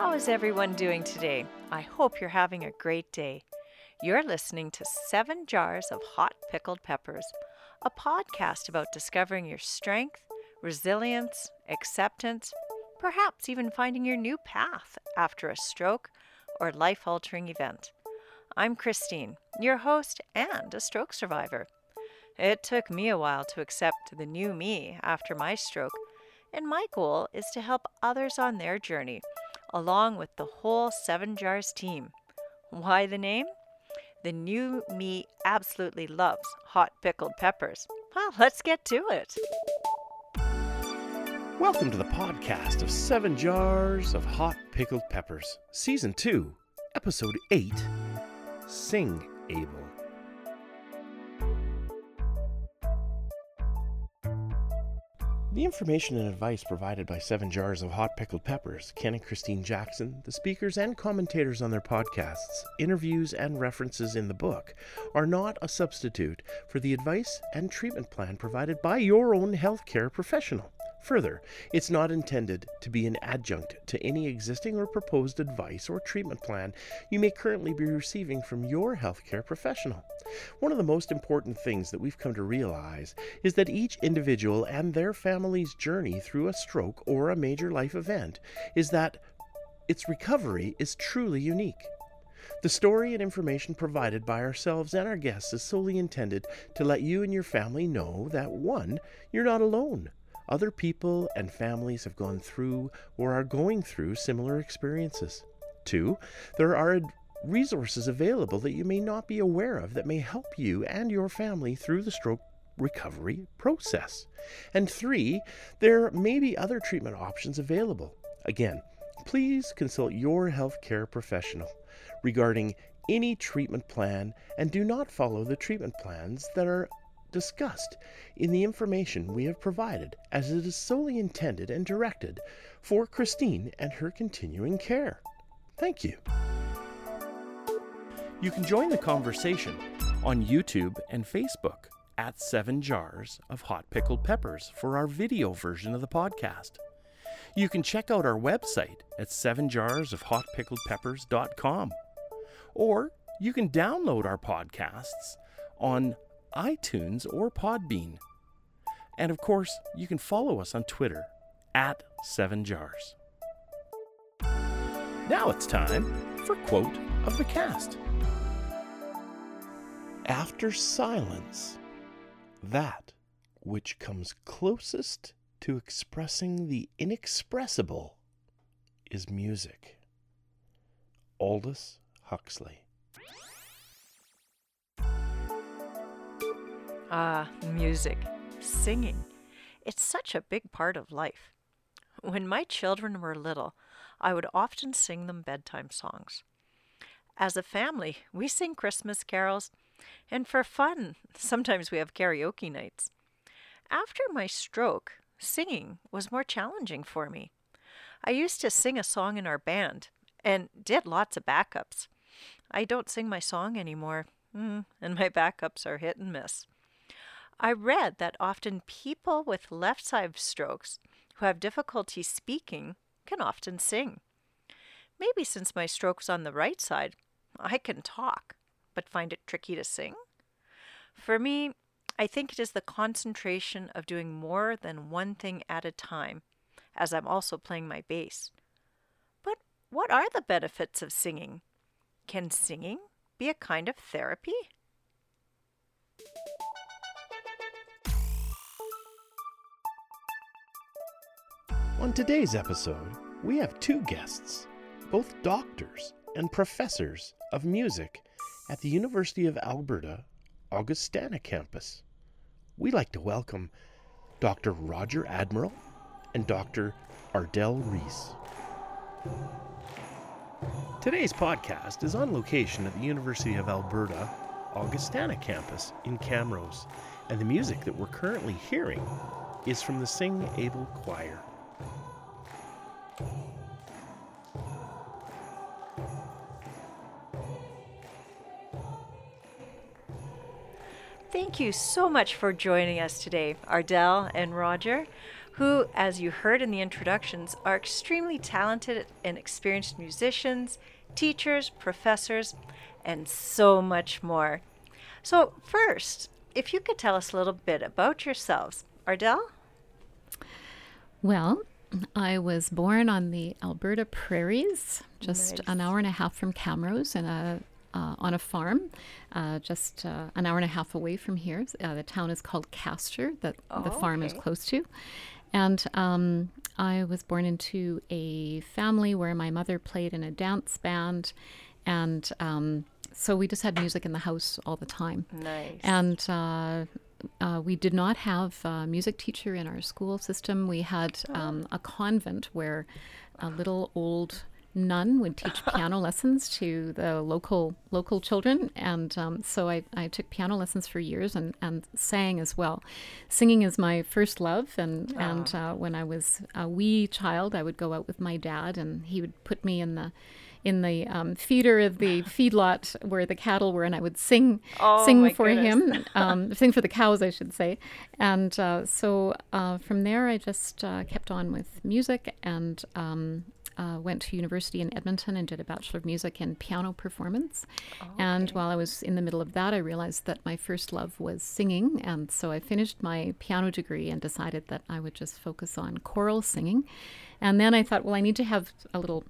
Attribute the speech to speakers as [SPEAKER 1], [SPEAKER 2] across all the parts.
[SPEAKER 1] How is everyone doing today? I hope you're having a great day. You're listening to Seven Jars of Hot Pickled Peppers, a podcast about discovering your strength, resilience, acceptance, perhaps even finding your new path after a stroke or life altering event. I'm Christine, your host and a stroke survivor. It took me a while to accept the new me after my stroke, and my goal is to help others on their journey, along with the whole Seven Jars team. Why the name? The new me absolutely loves hot pickled peppers. Well, let's get to it.
[SPEAKER 2] Welcome to the podcast of Seven Jars of Hot Pickled Peppers, Season 2, Episode 8 Sing Able. The information and advice provided by Seven Jars of Hot Pickled Peppers, Ken and Christine Jackson, the speakers and commentators on their podcasts, interviews, and references in the book are not a substitute for the advice and treatment plan provided by your own healthcare professional. Further, it's not intended to be an adjunct to any existing or proposed advice or treatment plan you may currently be receiving from your healthcare professional. One of the most important things that we've come to realize is that each individual and their family's journey through a stroke or a major life event is that its recovery is truly unique. The story and information provided by ourselves and our guests is solely intended to let you and your family know that one, you're not alone. Other people and families have gone through or are going through similar experiences. Two, there are resources available that you may not be aware of that may help you and your family through the stroke recovery process. And three, there may be other treatment options available. Again, please consult your healthcare professional regarding any treatment plan and do not follow the treatment plans that are discussed in the information we have provided, as it is solely intended and directed for Christine and her continuing care. Thank you. You can join the conversation on YouTube and Facebook at Seven Jars of Hot Pickled Peppers for our video version of the podcast. You can check out our website at sevenjarsofhotpickledpeppers.com. Or you can download our podcasts on iTunes or Podbean. And of course, you can follow us on Twitter at 7jars. Now it's time for Quote of the Cast. After silence, that which comes closest to expressing the inexpressible is music. Aldous Huxley.
[SPEAKER 1] Ah, music, singing. It's such a big part of life. When my children were little, I would often sing them bedtime songs. As a family, we sing Christmas carols, and for fun, sometimes we have karaoke nights. After my stroke, singing was more challenging for me. I used to sing a song in our band and did lots of backups. I don't sing my song anymore, mm, and my backups are hit and miss. I read that often people with left side strokes who have difficulty speaking can often sing. Maybe since my stroke's on the right side, I can talk, but find it tricky to sing. For me, I think it is the concentration of doing more than one thing at a time, as I'm also playing my bass. But what are the benefits of singing? Can singing be a kind of therapy?
[SPEAKER 2] On today's episode, we have two guests, both doctors and professors of music at the University of Alberta Augustana campus. We'd like to welcome Dr. Roger Admiral and Dr. Ardell Ries. Today's podcast is on location at the University of Alberta Augustana campus in Camrose, and the music that we're currently hearing is from the Sing Able Choir.
[SPEAKER 1] You so much for joining us today, Ardell and Roger. who, as you heard in the introductions, are extremely talented and experienced musicians, teachers, professors, and so much more. So, first, if you could tell us a little bit about yourselves. Ardell?
[SPEAKER 3] Well, I was born on the Alberta prairies, just
[SPEAKER 1] Nice.
[SPEAKER 3] an hour and a half from Camrose, in a uh, on a farm, uh, just uh, an hour and a half away from here. Uh, the town is called Castor, that the
[SPEAKER 1] Oh,
[SPEAKER 3] farm is close to, and um, I was born into a family where my mother played in a dance band, and um, so we just had music in the house all the time.
[SPEAKER 1] Nice.
[SPEAKER 3] And uh, uh, we did not have a music teacher in our school system. We had um, a convent where a little old nun would teach piano lessons to the local local children, and um, so I, I took piano lessons for years and, and sang as well. Singing is my first love, and and uh, when I was a wee child, I would go out with my dad, and he would put me in the in the um, feeder of the feedlot where the cattle were, and I would sing
[SPEAKER 1] Oh,
[SPEAKER 3] sing for
[SPEAKER 1] goodness.
[SPEAKER 3] him, um, sing for the cows, I should say. And uh, so uh, from there, I just uh, kept on with music and um, uh, went to university in Edmonton and did a Bachelor of Music in piano performance. And while I was in the middle of that, I realized that my first love was singing. And so I finished my piano degree and decided that I would just focus on choral singing. And then I thought, well, I need to have a little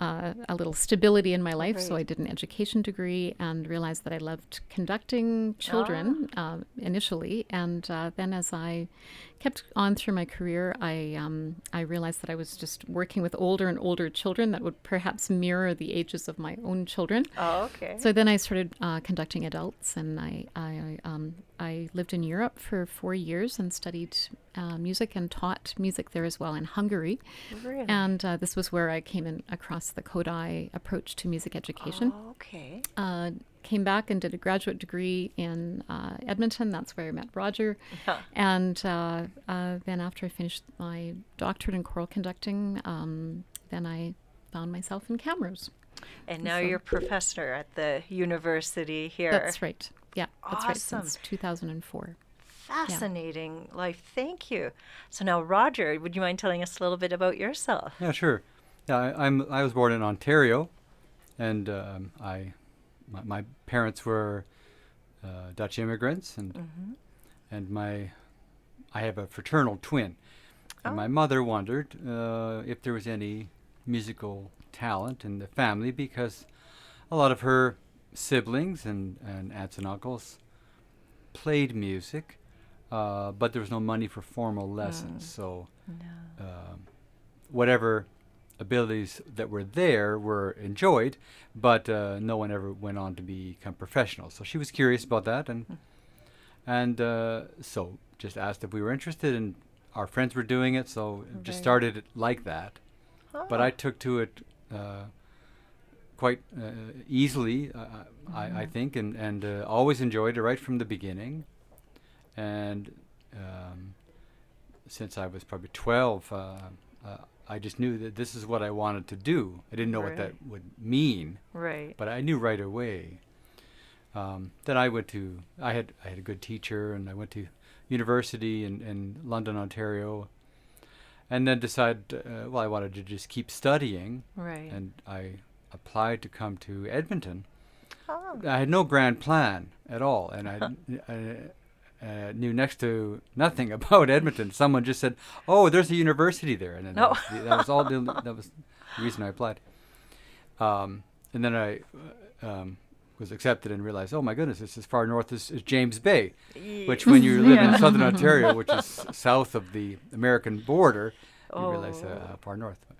[SPEAKER 3] uh, a little stability in my life. So I did an education degree and realized that I loved conducting children uh, initially. And uh, then as I kept on through my career, I, um, I realized that I was just working with older and older children that would perhaps mirror the ages of my own children.
[SPEAKER 1] oh, okay.
[SPEAKER 3] So then I started uh, conducting adults, and I I, um, I lived in Europe for four years and studied uh, music and taught music there as well in Hungary.
[SPEAKER 1] really?
[SPEAKER 3] And uh, this was where I came in across the Kodály approach to music education.
[SPEAKER 1] Oh, okay.
[SPEAKER 3] Came back and did a graduate degree in uh, Edmonton. That's where I met Roger.
[SPEAKER 1] Huh.
[SPEAKER 3] And uh, uh, then after I finished my doctorate in choral conducting, um, then I found myself in Camrose.
[SPEAKER 1] And now
[SPEAKER 3] So-
[SPEAKER 1] you're professor at the university here.
[SPEAKER 3] That's right. Yeah, that's right.
[SPEAKER 1] Awesome.
[SPEAKER 3] Since 2004.
[SPEAKER 1] Fascinating life. Thank you. So now, Roger, would you mind telling us a little bit about yourself?
[SPEAKER 4] Yeah, sure. Yeah, I, I'm. I was born in Ontario, and um, I, my, my parents were uh, Dutch immigrants, and
[SPEAKER 1] Mm-hmm.
[SPEAKER 4] and my, I have a fraternal twin, and
[SPEAKER 1] Oh.
[SPEAKER 4] my mother wondered uh, if there was any musical talent in the family because a lot of her siblings and, and aunts and uncles played music, uh, but there was no money for formal lessons, so
[SPEAKER 1] No.
[SPEAKER 4] um, whatever abilities that were there were enjoyed, but uh, no one ever went on to become professional. So she was curious about that, and and uh, so just asked if we were interested, and our friends were doing it, so just started it like that. But
[SPEAKER 1] Oh,
[SPEAKER 4] I took to it uh, quite uh, easily, uh, I, I think, and and uh, always enjoyed it right from the beginning, and. Um, since I was probably 12, uh, uh, I just knew that this is what I wanted to do. I didn't know what that would mean,
[SPEAKER 1] right.
[SPEAKER 4] but I knew right away. Um, then I went to, I had, I had a good teacher, and I went to university in, in London, Ontario, and then decided, uh, well, I wanted to just keep studying,
[SPEAKER 1] Right.
[SPEAKER 4] and I applied to come to Edmonton.
[SPEAKER 1] oh,
[SPEAKER 4] I had no grand plan at all, and I, I uh, knew next to nothing about Edmonton. Someone just said, "Oh, there's a university there," and then that, was that was all. The, that was the reason I applied. Um, and then I uh, um, was accepted and realized, "Oh my goodness, this is far north as, as James Bay." Which, when you live
[SPEAKER 1] Yeah.
[SPEAKER 4] in southern Ontario, which is south of the American border, you realize uh,
[SPEAKER 1] Oh.
[SPEAKER 4] uh, far north. But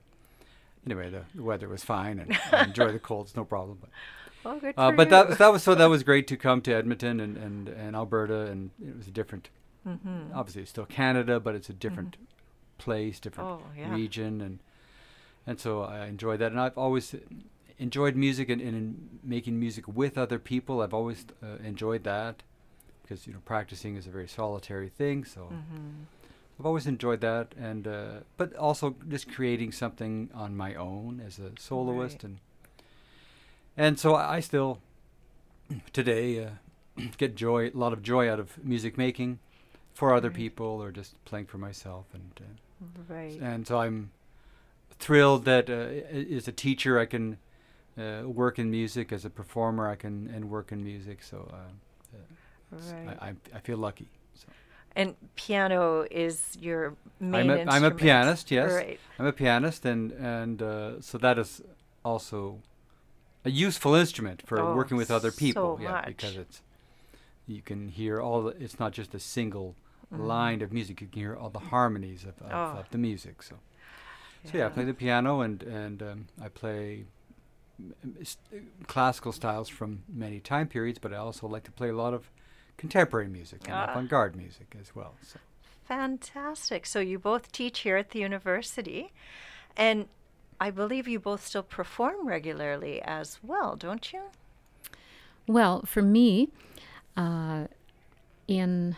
[SPEAKER 4] anyway, the, the weather was fine, and I enjoy the cold. It's no problem. But
[SPEAKER 1] oh, good
[SPEAKER 4] uh, but
[SPEAKER 1] you.
[SPEAKER 4] that that was so that was great to come to Edmonton and, and, and Alberta and it was a different
[SPEAKER 1] Mhm.
[SPEAKER 4] obviously it's still Canada but it's a different place different
[SPEAKER 1] Oh, yeah.
[SPEAKER 4] region and and so I enjoyed that and I've always enjoyed music and, and in making music with other people I've always uh, enjoyed that because you know practicing is a very solitary thing so
[SPEAKER 1] Mhm.
[SPEAKER 4] I've always enjoyed that and uh, but also just creating something on my own as a soloist
[SPEAKER 1] Right.
[SPEAKER 4] and and so I still today uh, get joy a lot of joy out of music making for other
[SPEAKER 1] Right.
[SPEAKER 4] people or just playing for myself and uh,
[SPEAKER 1] Right.
[SPEAKER 4] and so I'm thrilled that uh, as a teacher I can uh, work in music, as a performer I can and work in music. So uh, s-
[SPEAKER 1] Right.
[SPEAKER 4] I, I I feel lucky. So
[SPEAKER 1] and piano is your main
[SPEAKER 4] I'm a, I'm a pianist, yes.
[SPEAKER 1] Right.
[SPEAKER 4] I'm a pianist, and and uh, so that is also a useful instrument for
[SPEAKER 1] Oh,
[SPEAKER 4] working with other people.
[SPEAKER 1] so
[SPEAKER 4] yeah, because it's you can hear all. The, it's not just a single line of music. You can hear all the harmonies of, of.
[SPEAKER 1] Oh.
[SPEAKER 4] of the music. So so yeah, I play the piano and and um, I play m- m- s- classical styles from many time periods, but I also like to play a lot of contemporary music and
[SPEAKER 1] Ah.
[SPEAKER 4] avant-garde music as well. So.
[SPEAKER 1] Fantastic. So you both teach here at the university, and I believe you both still perform regularly as well, don't you?
[SPEAKER 3] Well, for me, uh, in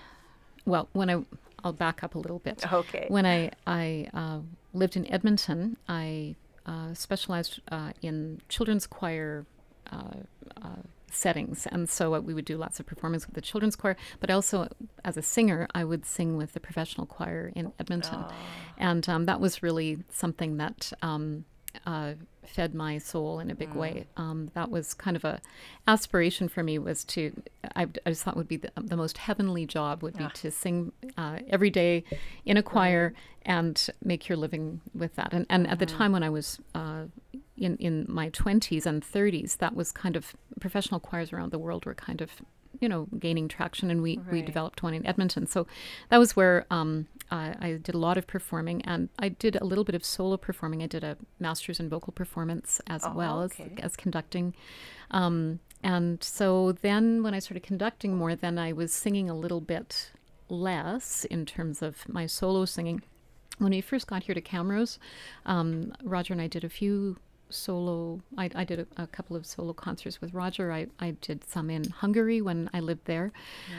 [SPEAKER 3] well, when I I'll back up a little bit.
[SPEAKER 1] Okay.
[SPEAKER 3] When I I uh, lived in Edmonton, I uh, specialized uh, in children's choir. Settings. And so uh, we would do lots of performance with the children's choir but also as a singer i would sing with the professional choir in edmonton. And um, that was really something that um, uh, fed my soul in a big way. Um, that was kind of a aspiration for me was to I, I just thought would be the, the most heavenly job would be to sing uh, every day in a choir and make your living with that. And and at the time when I was uh, in in my twenties and thirties, that was kind of professional choirs around the world were kind of you know gaining traction and we we developed one in edmonton. So that was where um, I, I did a lot of performing and i did a little bit of solo performing. I did a master's in vocal performance as
[SPEAKER 1] Oh,
[SPEAKER 3] well
[SPEAKER 1] okay.
[SPEAKER 3] as, as conducting. Um, and so then when i started conducting more then i was singing a little bit less in terms of my solo singing. When we first got here to Camrose, um, Roger and I did a few solo. I, I did a, a couple of solo concerts with Roger. I, I did some in Hungary when I lived there.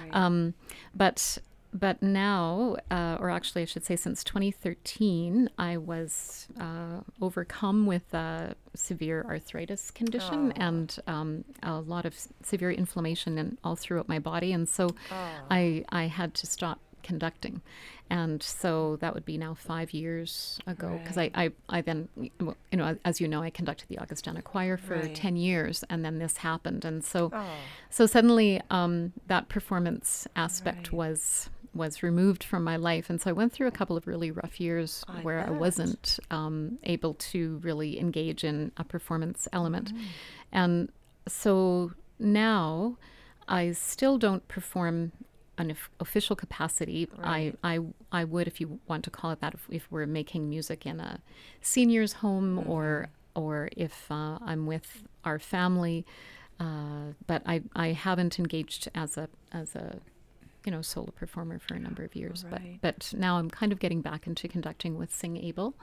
[SPEAKER 1] Right.
[SPEAKER 3] Um, but but now, uh, or actually, I should say, since 2013, I was uh, overcome with a severe arthritis condition
[SPEAKER 1] Oh.
[SPEAKER 3] and um, a lot of severe inflammation in, all throughout my body, and so
[SPEAKER 1] Oh.
[SPEAKER 3] I I had to stop conducting, and so that would be now five years ago because I, I I then you know as you know I conducted the Augustana Choir for
[SPEAKER 1] Right.
[SPEAKER 3] ten years, and then this happened, and so
[SPEAKER 1] Oh.
[SPEAKER 3] so suddenly um, that performance aspect
[SPEAKER 1] Right.
[SPEAKER 3] was was removed from my life and so i went through a couple of really rough years
[SPEAKER 1] I
[SPEAKER 3] where i wasn't um, able to really engage in a performance element
[SPEAKER 1] Mm.
[SPEAKER 3] and so now i still don't perform an official capacity
[SPEAKER 1] Right.
[SPEAKER 3] I, I i would if you want to call it that if, if we're making music in a seniors home or or if uh, i'm with our family uh, but I, I haven't engaged as a as a you know solo performer for a number of years
[SPEAKER 1] Right.
[SPEAKER 3] but but now I'm kind of getting back into conducting with Sing Able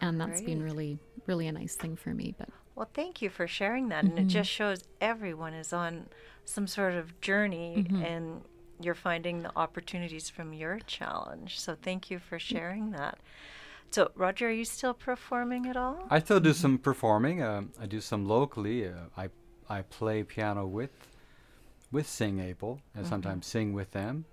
[SPEAKER 3] and that's been really really a nice thing for me but
[SPEAKER 1] Well, thank you for sharing that. And it just shows everyone is on some sort of journey and you're finding the opportunities from your challenge. So thank you for sharing that. So, Roger, are you still performing at all?
[SPEAKER 4] I still do some performing. Um, I do some locally. Uh, I I play piano with with Sing Able and sometimes sing with them,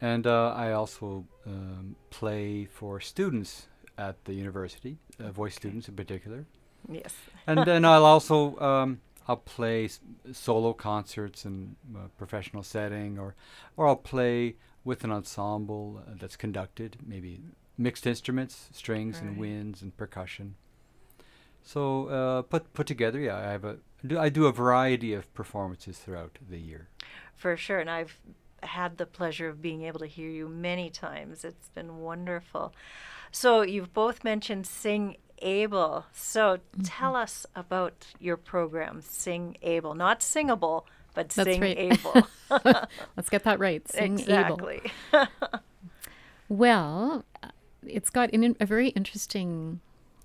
[SPEAKER 4] and uh, I also um, play for students at the university, uh, voice students in particular.
[SPEAKER 1] Yes.
[SPEAKER 4] And then I'll also um, I'll play s- solo concerts in a professional setting, or or I'll play with an ensemble uh, that's conducted, maybe mixed instruments, strings and winds and percussion. So uh, put put together, yeah, I have a do, I do a variety of performances throughout the year.
[SPEAKER 1] For sure. And I've had the pleasure of being able to hear you many times. It's been wonderful. So, you've both mentioned Sing Able. So, tell us about your program, Sing Able. Not singable, but
[SPEAKER 3] That's
[SPEAKER 1] Sing
[SPEAKER 3] right.
[SPEAKER 1] Able.
[SPEAKER 3] let's get that right Sing Able
[SPEAKER 1] exactly.
[SPEAKER 3] Well, uh, it's got an, a very interesting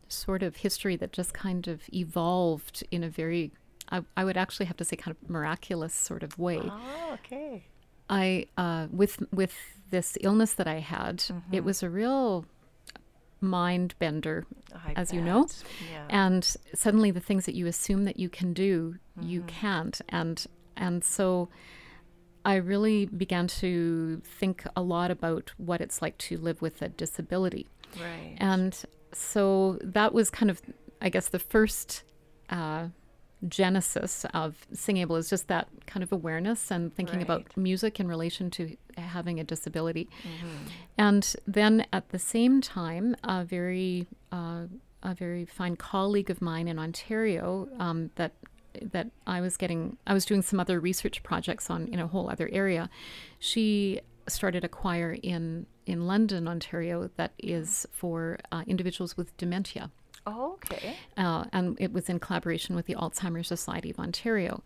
[SPEAKER 3] sort of history that just kind of evolved in a very, I, I would actually have to say, kind of miraculous sort of way.
[SPEAKER 1] oh, okay.
[SPEAKER 3] I, uh, with with this illness that I had, it was a real mind bender,
[SPEAKER 1] I
[SPEAKER 3] as you know.
[SPEAKER 1] Yeah.
[SPEAKER 3] and suddenly the things that you assume that you can do, you
[SPEAKER 1] Mm-hmm.
[SPEAKER 3] can't, and and so. I really began to think a lot about what it's like to live with a disability.
[SPEAKER 1] Right.
[SPEAKER 3] And so that was kind of, I guess, the first uh, genesis of Singable is just that kind of awareness and thinking about music in relation to having a disability.
[SPEAKER 1] Mm-hmm.
[SPEAKER 3] And then at the same time, a very uh, a very fine colleague of mine in Ontario um, that that I was getting I was doing some other research projects on in a whole other area. She started a choir in in London, Ontario, that is for uh, individuals with dementia
[SPEAKER 1] Oh, okay.
[SPEAKER 3] uh, and it was in collaboration with the Alzheimer's Society of Ontario,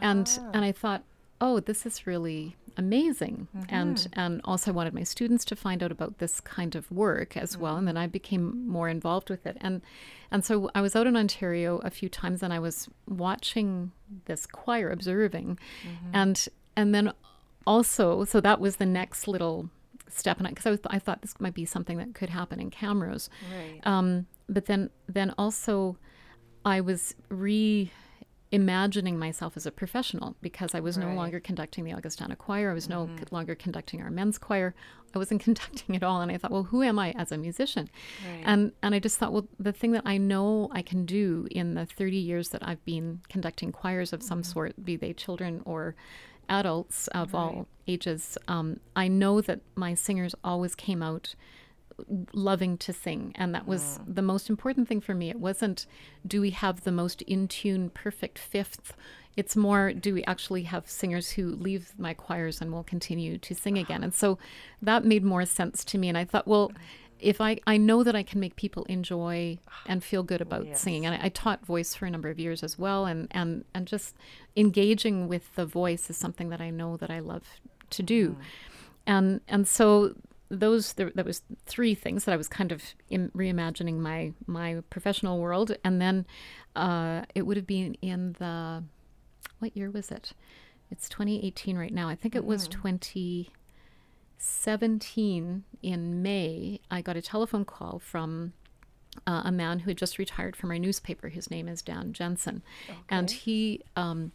[SPEAKER 3] and and I thought, oh, this is really amazing, and and also I wanted my students to find out about this kind of work as well, and then I became more involved with it, and and so I was out in Ontario a few times, and I was watching this choir, observing, and and then also, so that was the next little step, and because I, was I thought this might be something that could happen in Camrose.
[SPEAKER 1] Right.
[SPEAKER 3] Um, but then, then also, I was reimagining myself as a professional because I was no longer conducting the Augustana Choir. I was no longer conducting our men's choir. I wasn't conducting at all, and I thought, well, who am I as a musician?
[SPEAKER 1] Right.
[SPEAKER 3] And and I just thought, well, the thing that I know I can do in the 30 years that I've been conducting choirs of some sort, be they children or adults of all ages, um, I know that my singers always came out loving to sing and that was mm. the most important thing for me. It wasn't do we have the most in tune perfect fifth? It's more do we actually have singers who leave my choirs and will continue to sing uh-huh. again? And so that made more sense to me and i thought well if i i know that i can make people enjoy and feel good about singing and I, I taught voice for a number of years as well and and and just engaging with the voice is something that i know that i love to do. Mm. And and so those there, that was three things that I was kind of Im- reimagining my my professional world, and then uh, it would have been in the what year was it? It's 2018 right now. I think it was 2017 in May. I got a telephone call from uh, a man who had just retired from our newspaper. His name is Dan Jensen, and he um,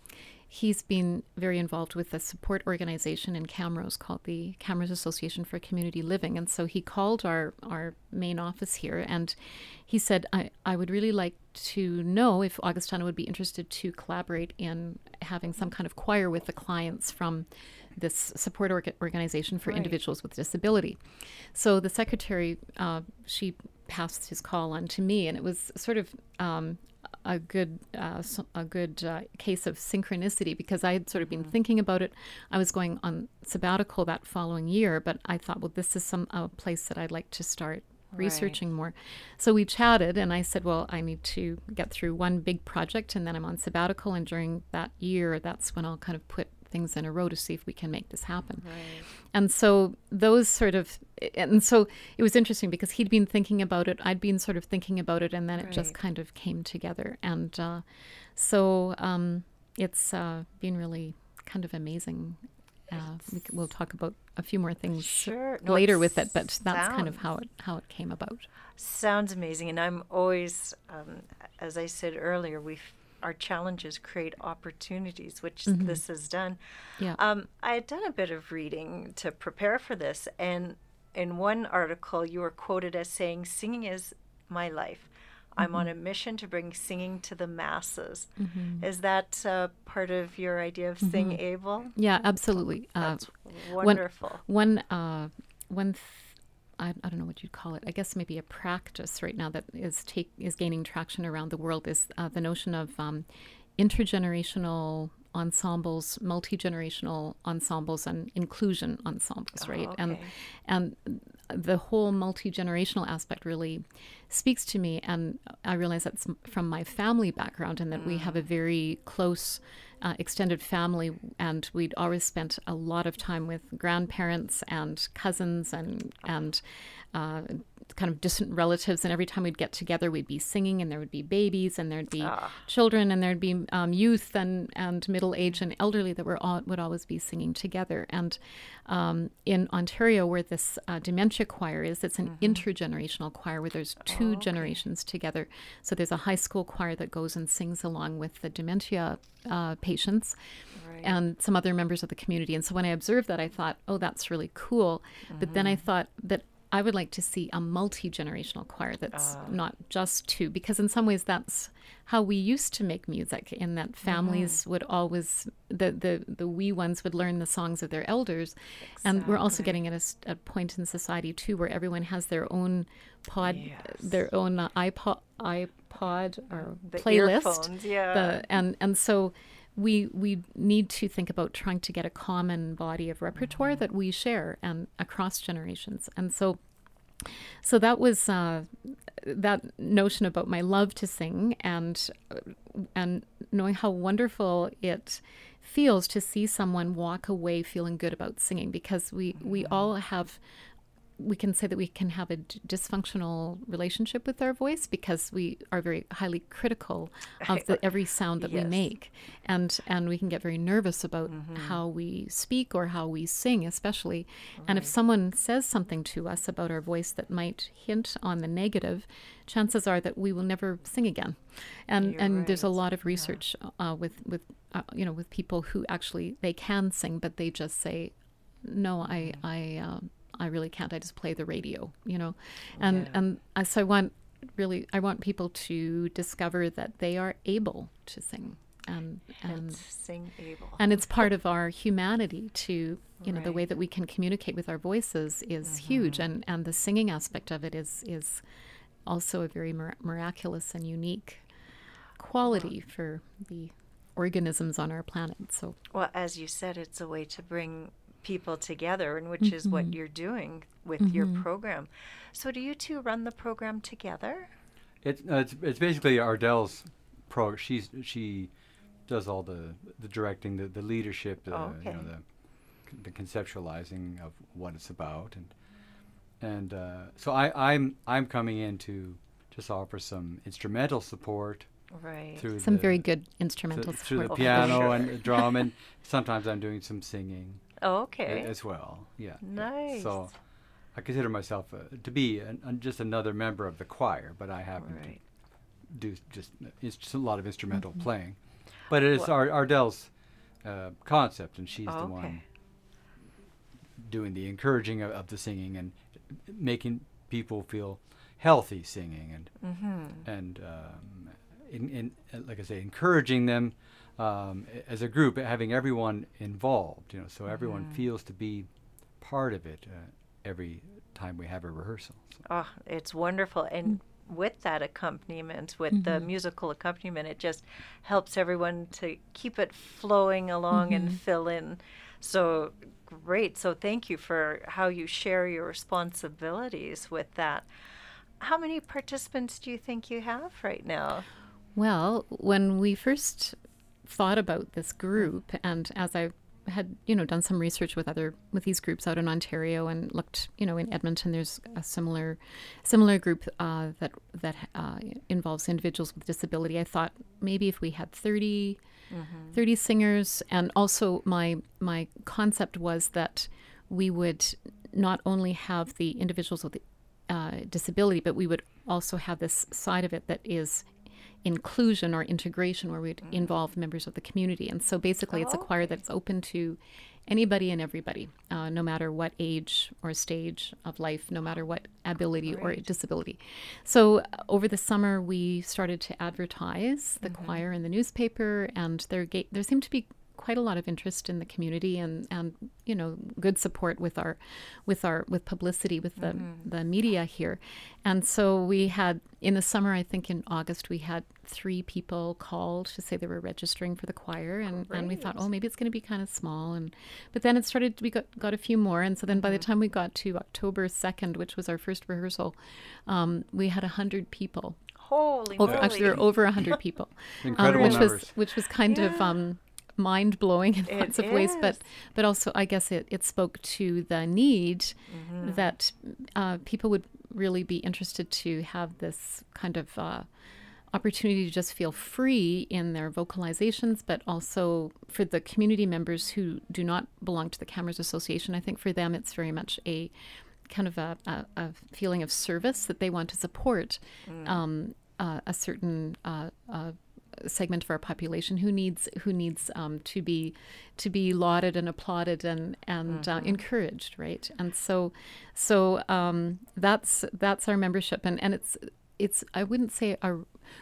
[SPEAKER 3] he's been very involved with a support organization in Camrose called the Camrose Association for Community Living. And so he called our our main office here, and he said, "I I would really like to know if Augustana would be interested to collaborate in having some kind of choir with the clients from." This support orga- organization for
[SPEAKER 1] Right.
[SPEAKER 3] individuals with disability. So the secretary, uh, she passed his call on to me, and it was sort of um, a good uh, a good uh, case of synchronicity because I had sort of been thinking about it. I was going on sabbatical that following year, but I thought, well, this is some a place that I'd like to start researching more. So we chatted, and I said, well, I need to get through one big project, and then I'm on sabbatical, and during that year, that's when I'll kind of put things in a row to see if we can make this happen. And so those sort of, and so it was interesting because he'd been thinking about it, I'd been sort of thinking about it, and then it just kind of came together. And uh, so um, it's uh, been really kind of amazing. Uh, we, we'll talk about a few more things
[SPEAKER 1] Sure. No,
[SPEAKER 3] later with it, but that's kind of how it how it came about.
[SPEAKER 1] Sounds amazing, and I'm always, um, as I said earlier, we our challenges create opportunities, which this has done.
[SPEAKER 3] Yeah.
[SPEAKER 1] Um, I had done a bit of reading to prepare for this, and in one article, you were quoted as saying, "Singing is my life. I'm on a mission to bring singing to the masses." Is that uh, part of your idea of Sing Able?
[SPEAKER 3] Yeah, absolutely. Uh,
[SPEAKER 1] That's wonderful.
[SPEAKER 3] one uh, one th- I, I don't know what you'd call it. I guess maybe a practice right now that is take is gaining traction around the world is uh, the notion of um, intergenerational ensembles, multi generational ensembles, and inclusion ensembles. Right, and
[SPEAKER 1] okay.
[SPEAKER 3] and the whole multi generational aspect really speaks to me, and I realize that's from my family background, and that we have a very close uh, extended family, and we'd always spent a lot of time with grandparents and cousins and and uh, kind of distant relatives. And every time we'd get together, we'd be singing, and there would be babies, and there'd be children, and there'd be um, youth and and middle age and elderly that were all, would always be singing together. And um, in Ontario, where this uh, dementia choir is, it's an intergenerational choir where there's two generations together. So there's a high school choir that goes and sings along with the dementia uh, patients and some other members of the community. And so when I observed that, I thought, oh, that's really cool. But then I thought that I would like to see a multi generational choir that's
[SPEAKER 1] Ah.
[SPEAKER 3] not just two, because in some ways that's how we used to make music. In that families
[SPEAKER 1] Mm-hmm.
[SPEAKER 3] would always the, the the wee ones would learn the songs of their elders, and we're also getting at a point in society too where everyone has their own pod,
[SPEAKER 1] Yes.
[SPEAKER 3] their own uh, iPod, iPod or
[SPEAKER 1] The
[SPEAKER 3] playlist
[SPEAKER 1] yeah.
[SPEAKER 3] the and and so we we need to think about trying to get a common body of repertoire
[SPEAKER 1] Mm-hmm.
[SPEAKER 3] that we share and across generations and so so that was uh, that notion about my love to sing and and knowing how wonderful it feels to see someone walk away feeling good about singing because we we all have we can say that we can have a d- dysfunctional relationship with our voice because we are very highly critical of the every sound that we make. And and we can get very nervous about how we speak or how we sing especially. And if someone says something to us about our voice that might hint on the negative chances are that we will never sing again. And
[SPEAKER 1] You're
[SPEAKER 3] and there's a lot of research uh, with with uh, you know with people who actually they can sing but they just say no i i um, i really can't i just play the radio you know? And
[SPEAKER 1] Yeah.
[SPEAKER 3] and I, so i want really i want people to discover that they are able to sing and and
[SPEAKER 1] It's sing able.
[SPEAKER 3] and it's part of our humanity to you know the way that we can communicate with our voices is huge. Mm-hmm. And and the singing aspect of it is is also a very mir- miraculous and unique quality for the organisms on our planet. So
[SPEAKER 1] Well, as you said, it's a way to bring people together, and which is
[SPEAKER 3] Mm-hmm.
[SPEAKER 1] what you're doing with your program. So, do you two run the program together?
[SPEAKER 4] It's uh, it's it's basically Ardell's pro. She's she does all the the directing, the the leadership, the you
[SPEAKER 1] Okay.
[SPEAKER 4] know the the conceptualizing of what it's about, and and uh, so I I'm I'm coming in to just offer some instrumental support
[SPEAKER 1] Right.
[SPEAKER 4] through
[SPEAKER 3] some
[SPEAKER 4] the,
[SPEAKER 3] very good
[SPEAKER 4] through-
[SPEAKER 3] instrumental
[SPEAKER 4] through the
[SPEAKER 3] support.
[SPEAKER 4] piano
[SPEAKER 1] sure.
[SPEAKER 4] and the drum, and sometimes I'm doing some singing a-
[SPEAKER 1] Okay.
[SPEAKER 4] as well. Yeah.
[SPEAKER 1] Nice.
[SPEAKER 4] So I consider myself uh, to be an, just another member of the choir, but I happen to do just it's just a lot of instrumental playing. But it is
[SPEAKER 1] Well-
[SPEAKER 4] Ar- Ardell's uh, concept, and she's the
[SPEAKER 1] Okay.
[SPEAKER 4] one doing the encouraging of, of the singing and making people feel healthy singing and
[SPEAKER 1] Mm-hmm.
[SPEAKER 4] and um, in, in uh, like I say, encouraging them um, as a group, having everyone involved. You know, so everyone feels to be part of it uh, every time we have a rehearsal. So.
[SPEAKER 1] Oh, it's wonderful. And with that accompaniment, with the
[SPEAKER 3] Mm-hmm.
[SPEAKER 1] musical accompaniment, it just helps everyone to keep it flowing along and
[SPEAKER 3] Mm-hmm.
[SPEAKER 1] fill in. So great. So thank you for how you share your responsibilities with that. How many participants do you think you have right now?
[SPEAKER 3] Well, when we first thought about this group, and as I had, you know, done some research with other with these groups out in Ontario, and looked, you know, in Edmonton, there's a similar similar group uh, that that uh, involves individuals with disability. I thought maybe if we had 30, 30 singers, and also my my concept was that we would not only have the individuals with uh, disability, but we would also have this side of it that is inclusion or integration where we'd involve members of the community. And so basically, it's a choir that's open to anybody and everybody, uh, no matter what age or stage of life, no matter what ability or disability. So uh, over the summer, we started to advertise the choir in the newspaper, and there ga- there seemed to be quite a lot of interest in the community and and you know good support with our with our with publicity with the the media here. And so we had in the summer i think in august we had three people called to say they were registering for the choir. And and we thought oh maybe it's going to be kind of small. And but then it started we got got a few more. And so then by the time we got to october 2nd which was our first rehearsal um, we had 100 people.
[SPEAKER 1] Holy
[SPEAKER 3] over,
[SPEAKER 1] moly.
[SPEAKER 3] actually there were over 100 people. Um, which
[SPEAKER 4] numbers.
[SPEAKER 3] was which was kind of um, mind blowing in
[SPEAKER 1] It
[SPEAKER 3] lots of ways, but but also I guess it, it spoke to the need
[SPEAKER 1] Mm-hmm.
[SPEAKER 3] that uh, people would really be interested to have this kind of uh, opportunity to just feel free in their vocalizations, but also for the community members who do not belong to the Camrose Association. I think for them it's very much a kind of a, a, a feeling of service that they want to support um, uh, a certain uh, uh, segment of our population who needs who needs um, to be to be lauded and applauded and and uh, encouraged, right? And so so um, that's that's our membership, and and it's it's I wouldn't say our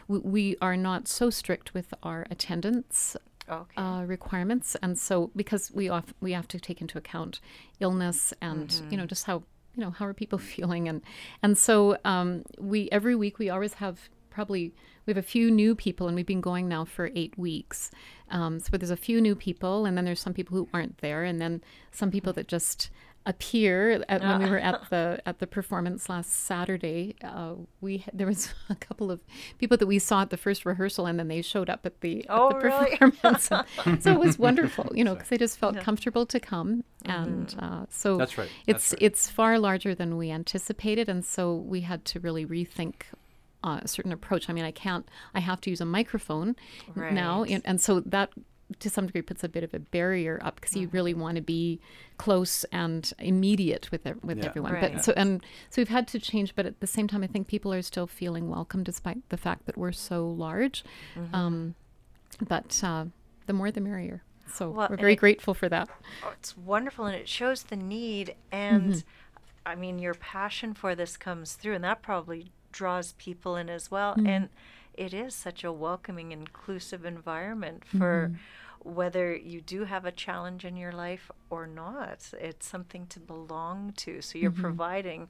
[SPEAKER 3] we, we are not so strict with our attendance
[SPEAKER 1] Okay.
[SPEAKER 3] uh, requirements, and so because we off, we have to take into account illness and you know just how you know how are people feeling? And and so um, we every week we always have probably we have a few new people and we've been going now for eight weeks um, so there's a few new people and then there's some people who aren't there and then some people that just appear at, when we were at the at the performance last Saturday. Uh, we there was a couple of people that we saw at the first rehearsal, and then they showed up at the,
[SPEAKER 1] Oh,
[SPEAKER 3] at the
[SPEAKER 1] really?
[SPEAKER 3] performance. And so it was wonderful, you know, because they just felt comfortable to come, and uh, so
[SPEAKER 4] That's right. That's
[SPEAKER 3] It's
[SPEAKER 4] right.
[SPEAKER 3] it's far larger than we anticipated, and so we had to really rethink. Uh, a certain approach. I mean, I can't. I have to use a microphone now, and, and so that to some degree puts a bit of a barrier up because you really want to be close and immediate with ev- with
[SPEAKER 4] Yeah.
[SPEAKER 3] everyone.
[SPEAKER 1] Right.
[SPEAKER 3] But so and so we've had to change, but at the same time, I think people are still feeling welcome despite the fact that we're so large.
[SPEAKER 1] Mm-hmm.
[SPEAKER 3] Um, but uh, the more the merrier. So
[SPEAKER 1] Well,
[SPEAKER 3] we're very
[SPEAKER 1] it-
[SPEAKER 3] grateful for that.
[SPEAKER 1] Oh, it's wonderful, and it shows the need. And
[SPEAKER 3] Mm-hmm.
[SPEAKER 1] I mean, your passion for this comes through, and that probably draws people in as well.
[SPEAKER 3] Mm-hmm.
[SPEAKER 1] And it is such a welcoming, inclusive environment for
[SPEAKER 3] Mm-hmm.
[SPEAKER 1] whether you do have a challenge in your life or not. It's something to belong to. So you're providing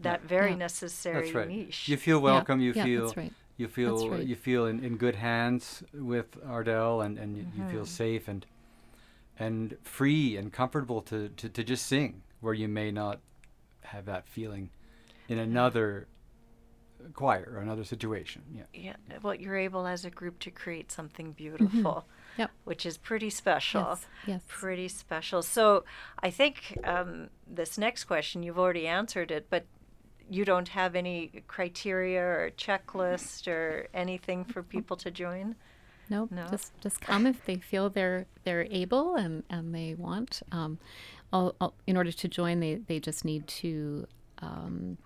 [SPEAKER 1] that very
[SPEAKER 3] Mm-hmm. Yeah.
[SPEAKER 1] necessary
[SPEAKER 4] That's right.
[SPEAKER 1] niche.
[SPEAKER 4] You feel welcome. You
[SPEAKER 3] yeah,
[SPEAKER 4] feel
[SPEAKER 3] that's right.
[SPEAKER 4] you feel
[SPEAKER 3] right.
[SPEAKER 4] you feel in, in good hands with Ardell, and, and you, you
[SPEAKER 3] Mm-hmm.
[SPEAKER 4] feel safe and and free and comfortable to, to, to just sing where you may not have that feeling in another choir or another situation. Yeah.
[SPEAKER 1] yeah, well, you're able as a group to create something beautiful,
[SPEAKER 3] Yep.
[SPEAKER 1] which is pretty special.
[SPEAKER 3] Yes. Yes.
[SPEAKER 1] Pretty special. So I think um, this next question, you've already answered it, but you don't have any criteria or checklist or anything for people to join?
[SPEAKER 3] No,
[SPEAKER 1] No?
[SPEAKER 3] just just come if they feel they're they're able and and they want. Um, all, all, in order to join, they they just need to. Um,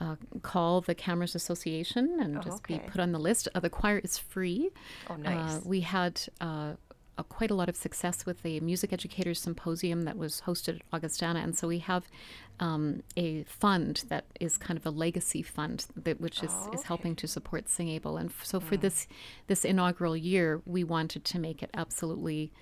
[SPEAKER 3] uh, call the Camrose Association and
[SPEAKER 1] Oh,
[SPEAKER 3] just be put on the list. Uh, the choir is free.
[SPEAKER 1] Oh,
[SPEAKER 3] Uh,
[SPEAKER 1] nice.
[SPEAKER 3] we had uh, a, quite a lot of success with the music educators symposium that was hosted at Augustana, and so we have um, a fund that is kind of a legacy fund that which is,
[SPEAKER 1] Oh,
[SPEAKER 3] is helping to support Sing Able. And f- so
[SPEAKER 1] Mm.
[SPEAKER 3] for this this inaugural year, we wanted to make it absolutely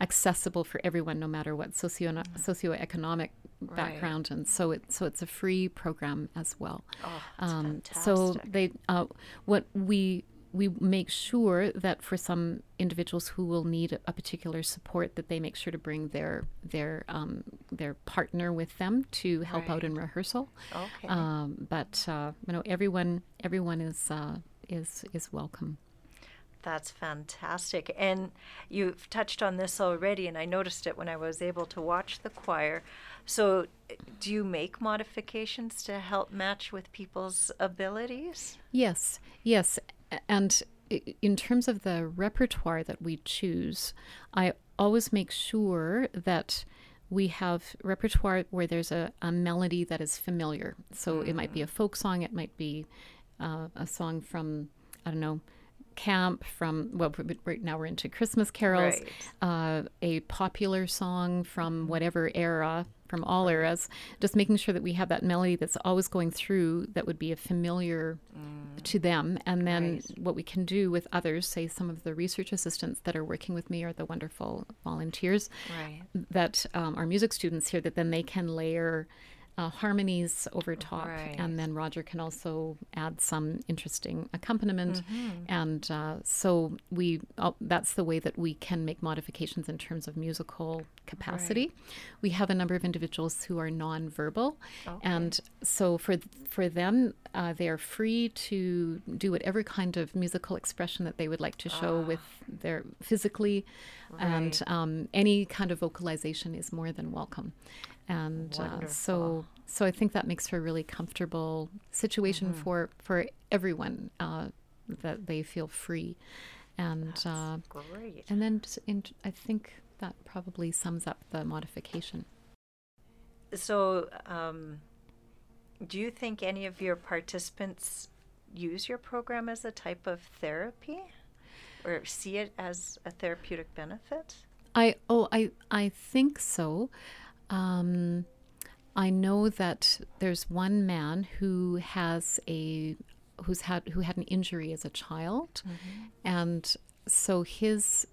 [SPEAKER 3] accessible for everyone, no matter what socio socioeconomic
[SPEAKER 1] Right.
[SPEAKER 3] background. And so it so it's a free program as well.
[SPEAKER 1] Oh,
[SPEAKER 3] Um, so they uh, what we we make sure that for some individuals who will need a particular support that they make sure to bring their their um, their partner with them to help out in rehearsal
[SPEAKER 1] Okay.
[SPEAKER 3] um, but uh, you know everyone everyone is uh, is is welcome
[SPEAKER 1] That's fantastic. And you've touched on this already, and I noticed it when I was able to watch the choir. So, do you make modifications to help match with people's abilities?
[SPEAKER 3] Yes, yes. And in terms of the repertoire that we choose, I always make sure that we have repertoire where there's a, a melody that is familiar. So it might be a folk song, it might be uh, a song from, I don't know, camp, from, well, right now we're into Christmas carols,
[SPEAKER 1] Right.
[SPEAKER 3] uh, a popular song from whatever era, from all eras, just making sure that we have that melody that's always going through that would be a familiar to them. And then
[SPEAKER 1] Right.
[SPEAKER 3] what we can do with others, say some of the research assistants that are working with me are the wonderful volunteers
[SPEAKER 1] Right.
[SPEAKER 3] that um, are music students here, that then they can layer uh, harmonies over top,
[SPEAKER 1] Right.
[SPEAKER 3] and then Roger can also add some interesting accompaniment,
[SPEAKER 1] Mm-hmm.
[SPEAKER 3] and uh, so we uh, that's the way that we can make modifications in terms of musical capacity. We have a number of individuals who are nonverbal, and so for for them, uh, they are free to do whatever kind of musical expression that they would like to show with their physically, and um, any kind of vocalization is more than welcome. And uh, so, so I think that makes for a really comfortable situation for for everyone uh, that they feel free, and uh,
[SPEAKER 1] Great.
[SPEAKER 3] and then in, I think that probably sums up the modification.
[SPEAKER 1] So, um, do you think any of your participants use your program as a type of therapy? or see it as a therapeutic benefit?
[SPEAKER 3] I oh I I think so. Um, I know that there's one man who has a who's had who had an injury as a child, and so his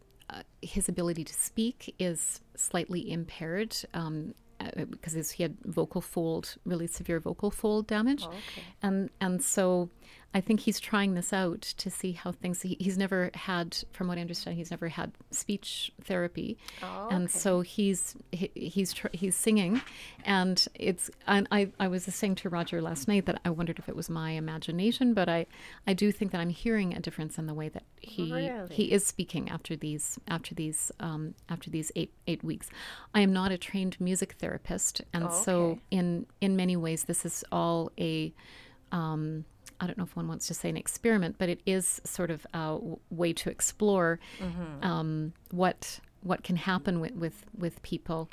[SPEAKER 3] his ability to speak is slightly impaired um, uh, because he had vocal fold, really severe vocal fold damage,
[SPEAKER 1] okay.
[SPEAKER 3] and and so I think he's trying this out to see how things. He, he's never had, from what I understand, he's never had speech therapy,
[SPEAKER 1] Oh,
[SPEAKER 3] and so he's he, he's tr- he's singing, and it's and I I was saying to Roger last night that I wondered if it was my imagination, but I I do think that I'm hearing a difference in the way that he
[SPEAKER 1] Really?
[SPEAKER 3] he is speaking after these after these um, after these eight eight weeks. I am not a trained music therapist, and
[SPEAKER 1] Oh,
[SPEAKER 3] so in in many ways this is all a um, I don't know if one wants to say an experiment, but it is sort of a w- way to explore
[SPEAKER 1] Mm-hmm.
[SPEAKER 3] um, what what can happen with with, with people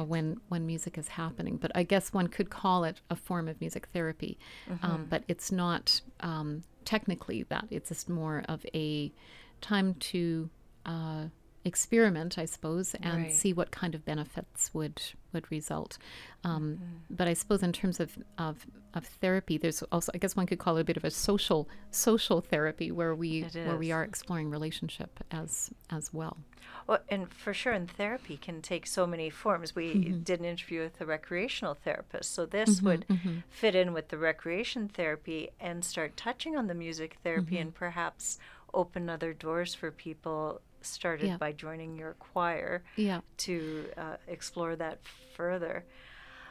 [SPEAKER 3] uh, when when music is happening. But I guess one could call it a form of music therapy,
[SPEAKER 1] Mm-hmm.
[SPEAKER 3] um, but it's not um, technically that. It's just more of a time to uh, experiment, I suppose, and
[SPEAKER 1] Right.
[SPEAKER 3] see what kind of benefits would would result. Um,
[SPEAKER 1] Mm-hmm.
[SPEAKER 3] But I suppose in terms of, of of therapy, there's also I guess one could call it a bit of a social social therapy where we where we are exploring relationship as as well.
[SPEAKER 1] Well, and for sure, and therapy can take so many forms. We
[SPEAKER 3] Mm-hmm.
[SPEAKER 1] did an interview with a recreational therapist, so this would
[SPEAKER 3] mm-hmm.
[SPEAKER 1] fit in with the recreation therapy and start touching on the music therapy
[SPEAKER 3] Mm-hmm.
[SPEAKER 1] and perhaps open other doors for people started
[SPEAKER 3] Yeah.
[SPEAKER 1] by joining your choir
[SPEAKER 3] Yeah.
[SPEAKER 1] to uh, explore that further.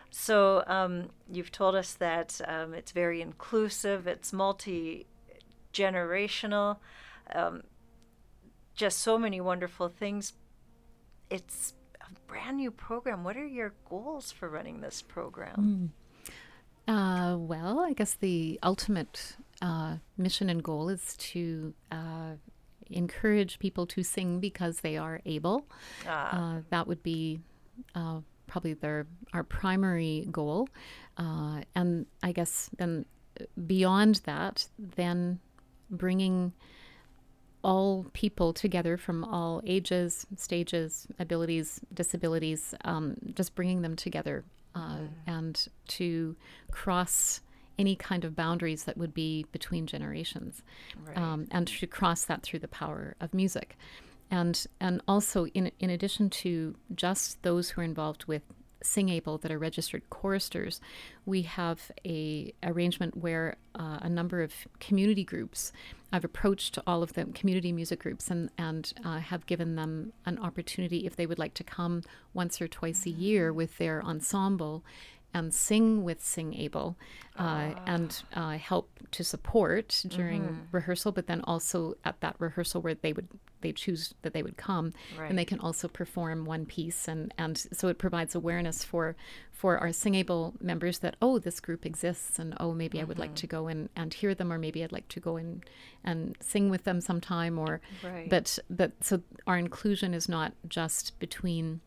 [SPEAKER 1] So um, you've told us that um, it's very inclusive, it's multi generational, um, just so many wonderful things. It's a brand new program. What are your goals for running this program?
[SPEAKER 3] Uh, well, I guess the ultimate uh, mission and goal is to uh, encourage people to sing because they are able.
[SPEAKER 1] Ah.
[SPEAKER 3] Uh, that would be uh, probably their our primary goal, uh, and I guess then beyond that, then bringing all people together from all ages, stages, abilities, disabilities, um, just bringing them together uh, and to cross any kind of boundaries that would be between generations,
[SPEAKER 1] Right.
[SPEAKER 3] um, and to cross that through the power of music, and and also in in addition to just those who are involved with Sing Able that are registered choristers, we have a arrangement where uh, a number of community groups. I've approached all of the community music groups and and uh, have given them an opportunity if they would like to come once or twice a year with their ensemble and sing with Sing Able uh, and uh, help to support during rehearsal, but then also at that rehearsal where they would they choose that they would come
[SPEAKER 1] Right.
[SPEAKER 3] and they can also perform one piece and and so it provides awareness for for our Sing Able members that oh this group exists and oh maybe I would like to go and and hear them or maybe I'd like to go and and sing with them sometime or
[SPEAKER 1] Right.
[SPEAKER 3] but but so our inclusion is not just between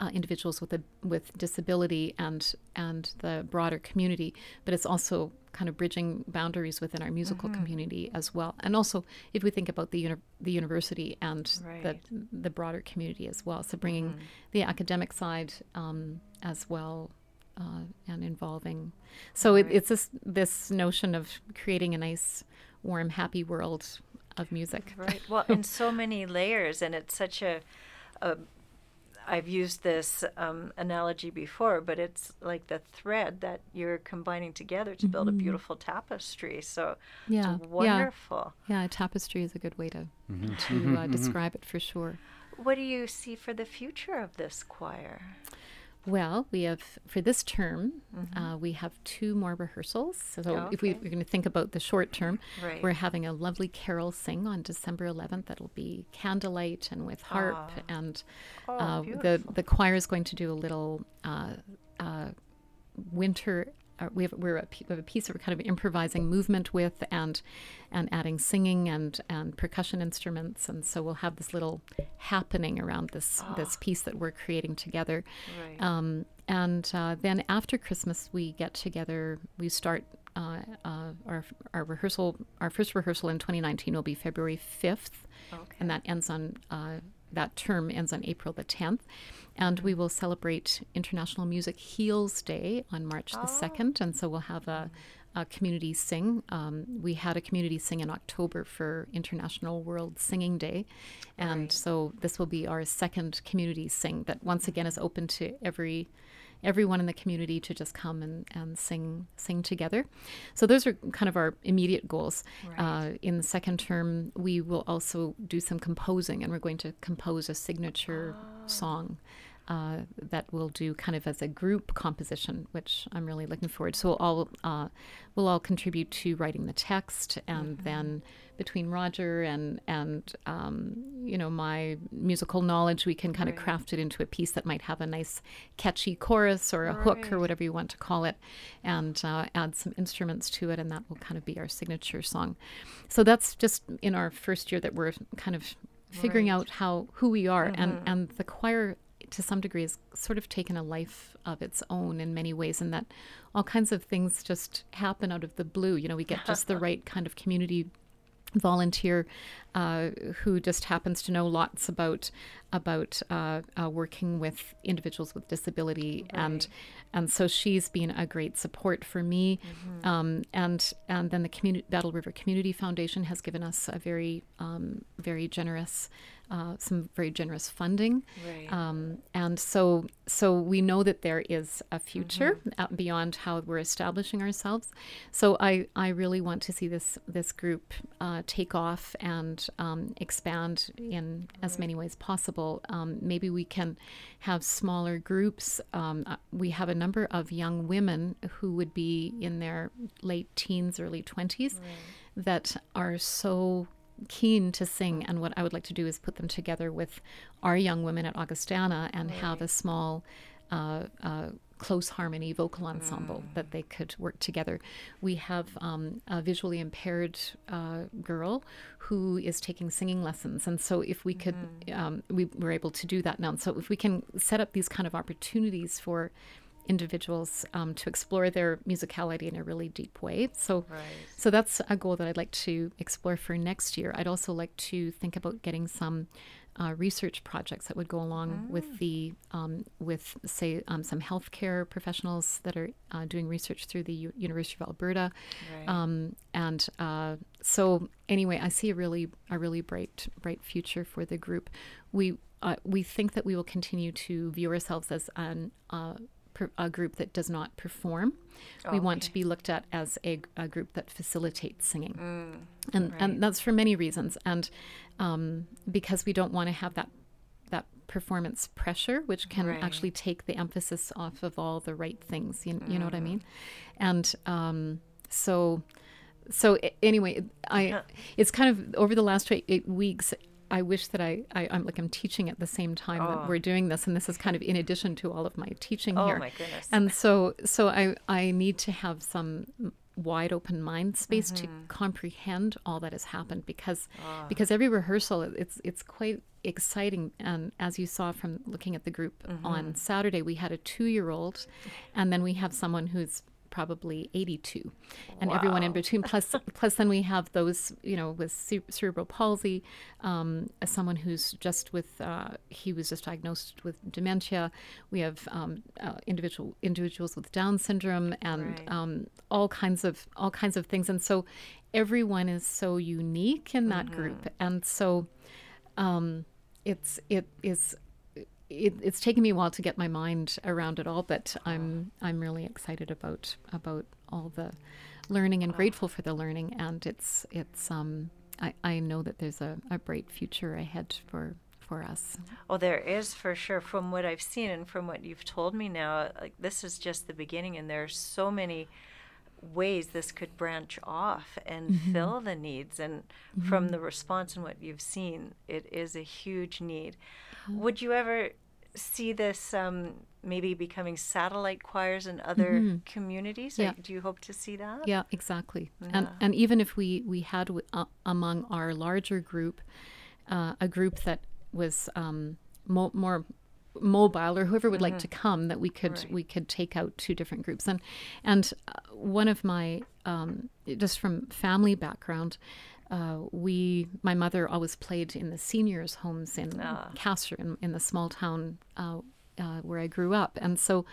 [SPEAKER 3] uh, individuals with a with disability and and the broader community, but it's also kind of bridging boundaries within our musical community as well. And also, if we think about the uni- the university and
[SPEAKER 1] Right.
[SPEAKER 3] the the broader community as well, so bringing the academic side um, as well. Uh, and involving, so it, it's this this notion of creating a nice, warm, happy world of music.
[SPEAKER 1] Right. Well, in so many layers, and it's such a. a I've used this um, analogy before, but it's like the thread that you're combining together to build a beautiful tapestry. So
[SPEAKER 3] Mm-hmm. Yeah,
[SPEAKER 1] it's
[SPEAKER 3] yeah.
[SPEAKER 1] wonderful.
[SPEAKER 3] Yeah, tapestry is a good way to
[SPEAKER 4] Mm-hmm.
[SPEAKER 3] to uh, describe it for sure.
[SPEAKER 1] What do you see for the future of this choir?
[SPEAKER 3] Well, we have for this term, uh, we have two more rehearsals. So if we,
[SPEAKER 1] Okay.
[SPEAKER 3] we're going to think about the short term,
[SPEAKER 1] Right.
[SPEAKER 3] we're having a lovely carol sing on December 11th. That'll be candlelight and with harp,
[SPEAKER 1] Ah.
[SPEAKER 3] and
[SPEAKER 1] Oh,
[SPEAKER 3] uh, the the choir is going to do a little uh, uh, winter. Uh, we have we're a, we have a piece that we're kind of improvising movement with, and and adding singing and and percussion instruments, and so we'll have this little happening around this this piece that we're creating together.
[SPEAKER 1] Right.
[SPEAKER 3] Um, and uh, then after Christmas, we get together. We start uh, uh, our our rehearsal, our first rehearsal in 2019 will be February 5th,
[SPEAKER 1] Okay.
[SPEAKER 3] and that ends on uh, that term ends on April the 10th, and we will celebrate International Music Heals Day on March the 2nd, and so we'll have a. A community sing. Um, we had a community sing in October for International World Singing Day, and
[SPEAKER 1] Right.
[SPEAKER 3] so this will be our second community sing that once again is open to every everyone in the community to just come and, and sing sing together. So those are kind of our immediate goals. Uh, in the second term, we will also do some composing, and we're going to compose a signature song. Uh, that we'll do kind of as a group composition, which I'm really looking forward. So we'll all uh, we'll all contribute to writing the text, and then between Roger and and um, you know my musical knowledge, we can kind of craft it into a piece that might have a nice catchy chorus or a hook or whatever you want to call it, and uh, add some instruments to it, and that will kind of be our signature song. So that's just in our first year that we're kind of figuring
[SPEAKER 1] Right.
[SPEAKER 3] out how who we are, and and the choir to some degree has sort of taken a life of its own in many ways, and that all kinds of things just happen out of the blue. You know, we get just the right kind of community volunteer uh, who just happens to know lots about about uh, uh, working with individuals with disability and and so she's been a great support for me. Um, and and then the community Battle River Community Foundation has given us a very um, very generous uh, some very generous funding.
[SPEAKER 1] Right.
[SPEAKER 3] um, and so so we know that there is a future uh, beyond how we're establishing ourselves. So I, I really want to see this this group uh, take off and um, expand in as many ways possible. Um, maybe we can have smaller groups. Um, uh, we have a number of young women who would be in their late teens early 20s that are so keen to sing and what i would like to do is put them together with our young women at augustana and have a small uh, uh, close harmony vocal ensemble that they could work together. We have um, a visually impaired uh, girl who is taking singing lessons, and so if we could, um, we were able to do that now. And so if we can set up these kind of opportunities for individuals um, to explore their musicality in a really deep way. So,
[SPEAKER 1] Right.
[SPEAKER 3] so that's a goal that I'd like to explore for next year. I'd also like to think about getting some uh, research projects that would go along with the um, with say um, some healthcare professionals that are uh, doing research through the U- University of Alberta,
[SPEAKER 1] Right.
[SPEAKER 3] um, and uh, so anyway, I see a really a really bright bright future for the group. We uh, we think that we will continue to view ourselves as an uh, per, a group that does not perform. we want to be looked at as a, a group that facilitates singing, and
[SPEAKER 1] right.
[SPEAKER 3] and that's for many reasons. And um, because we don't want to have that that performance pressure, which can
[SPEAKER 1] Right.
[SPEAKER 3] actually take the emphasis off of all the right things. You, you know what I mean? And um, so so anyway, I it's kind of over the last eight weeks. I wish that I, I I'm like I'm teaching at the same time
[SPEAKER 1] Oh.
[SPEAKER 3] that we're doing this, and this is kind of in addition to all of my teaching
[SPEAKER 1] Oh
[SPEAKER 3] here.
[SPEAKER 1] Oh my goodness.
[SPEAKER 3] And so so I I need to have some wide open mind space to mm-hmm. comprehend all that has happened because ah. because every rehearsal it's it's quite exciting and as you saw from looking at the group mm-hmm. on Saturday we had a 2-year-old and then we have someone who's probably 82 and everyone in between plus plus then we have those you know with cere- cerebral palsy um, as someone who's just with uh, he was just diagnosed with dementia. We have um, uh, individual individuals with down syndrome and
[SPEAKER 1] Right.
[SPEAKER 3] um, all kinds of all kinds of things. And so everyone is so unique in that group. And so um, it's it is it, it's taken me a while to get my mind around it all, but I'm I'm really excited about about all the learning and grateful for the learning, and it's it's um I, I know that there's a, a bright future ahead for for us.
[SPEAKER 1] Oh, there is for sure. From what I've seen and from what you've told me now, like this is just the beginning, and there are so many ways this could branch off and fill the needs. And from the response and what you've seen, it is a huge need. Would you ever see this um, maybe becoming satellite choirs in other communities?
[SPEAKER 3] Yeah.
[SPEAKER 1] Do you hope to see that?
[SPEAKER 3] Yeah, exactly. And
[SPEAKER 1] Yeah.
[SPEAKER 3] and even if we we had w- uh, among our larger group uh, a group that was um, mo- more mobile or whoever would like to come that we could
[SPEAKER 1] Right.
[SPEAKER 3] we could take out two different groups and and uh, one of my um, just from family background uh, we my mother always played in the seniors homes in
[SPEAKER 1] Ah.
[SPEAKER 3] Castor in, in the small town uh, uh, where I grew up and so